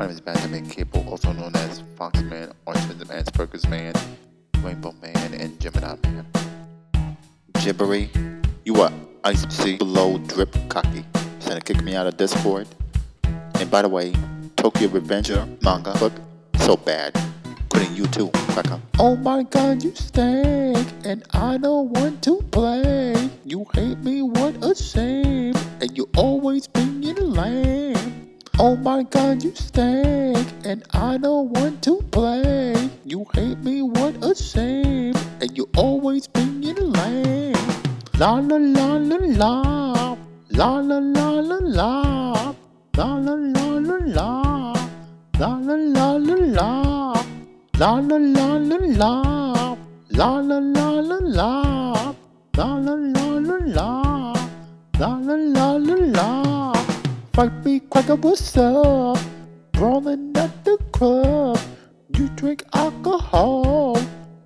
My name is Benjamin Caple, also known as Foxman, Orange Man, Asperger's Man, Rainbow Man, and Gemini Man. Jabaery, you are ice sea below drip cocky. Trying to kick me out of Discord. And by the way, Tokyo Revenger manga book, so bad. Quitting you too, cracker. Oh my god, you stink, and I don't want to play. You hate me, what a shame, and you always being lame. Oh my god, you stink, and I don't want to play. You hate me, what a shame, and you always being lame. La la la la la, la la la la la, la la la la la, la la la la la, la la la la la, la la la la la, la la la la la, la la la la la. Fight me, cracker, what's up? Brawling at the club. You drink alcohol.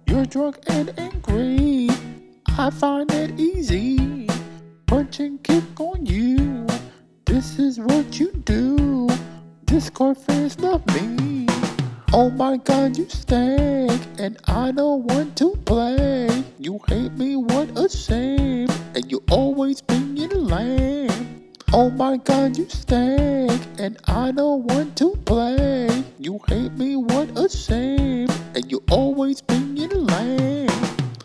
You're drunk and angry. I find it easy. Punch and kick on you. This is what you do. Discord fans love me. Oh my god, you stink, and I don't want to play. You hate me, what a shame, and you always being lame. Oh my god, you stink, and I don't want to play. You hate me, what a shame, and you always being lame.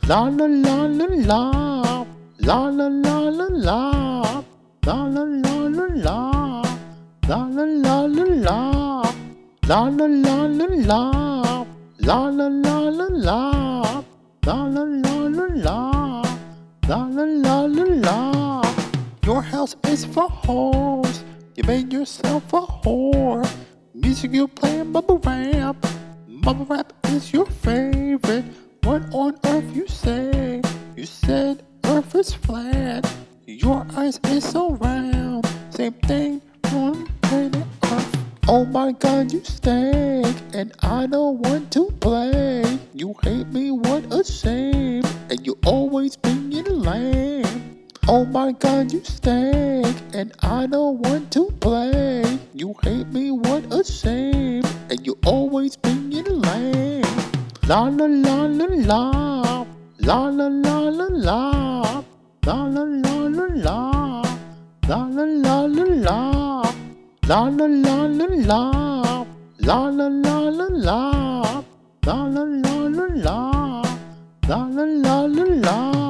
La la la la la, la la la la la, la la la la la, la la la la la, la la la la la, la la la la la, la la la la la, la la la la la. Your house is for whores. You made yourself a whore. Music you playing bubble rap. Bubble rap is your favorite. What on earth you say? You said Earth is flat. Your eyes is so round. Same thing on planet Earth. Oh my god, you stink, and I don't want to play. You hate me, what a shame, and you always being lame. Oh my god, you stink, and I don't want to play. You hate me, what a shame, and you always being lame. La la la la la, la la la la la, la la la la la, la la la la la, la la la la la, la la la la la, la la la la la, la la la la la.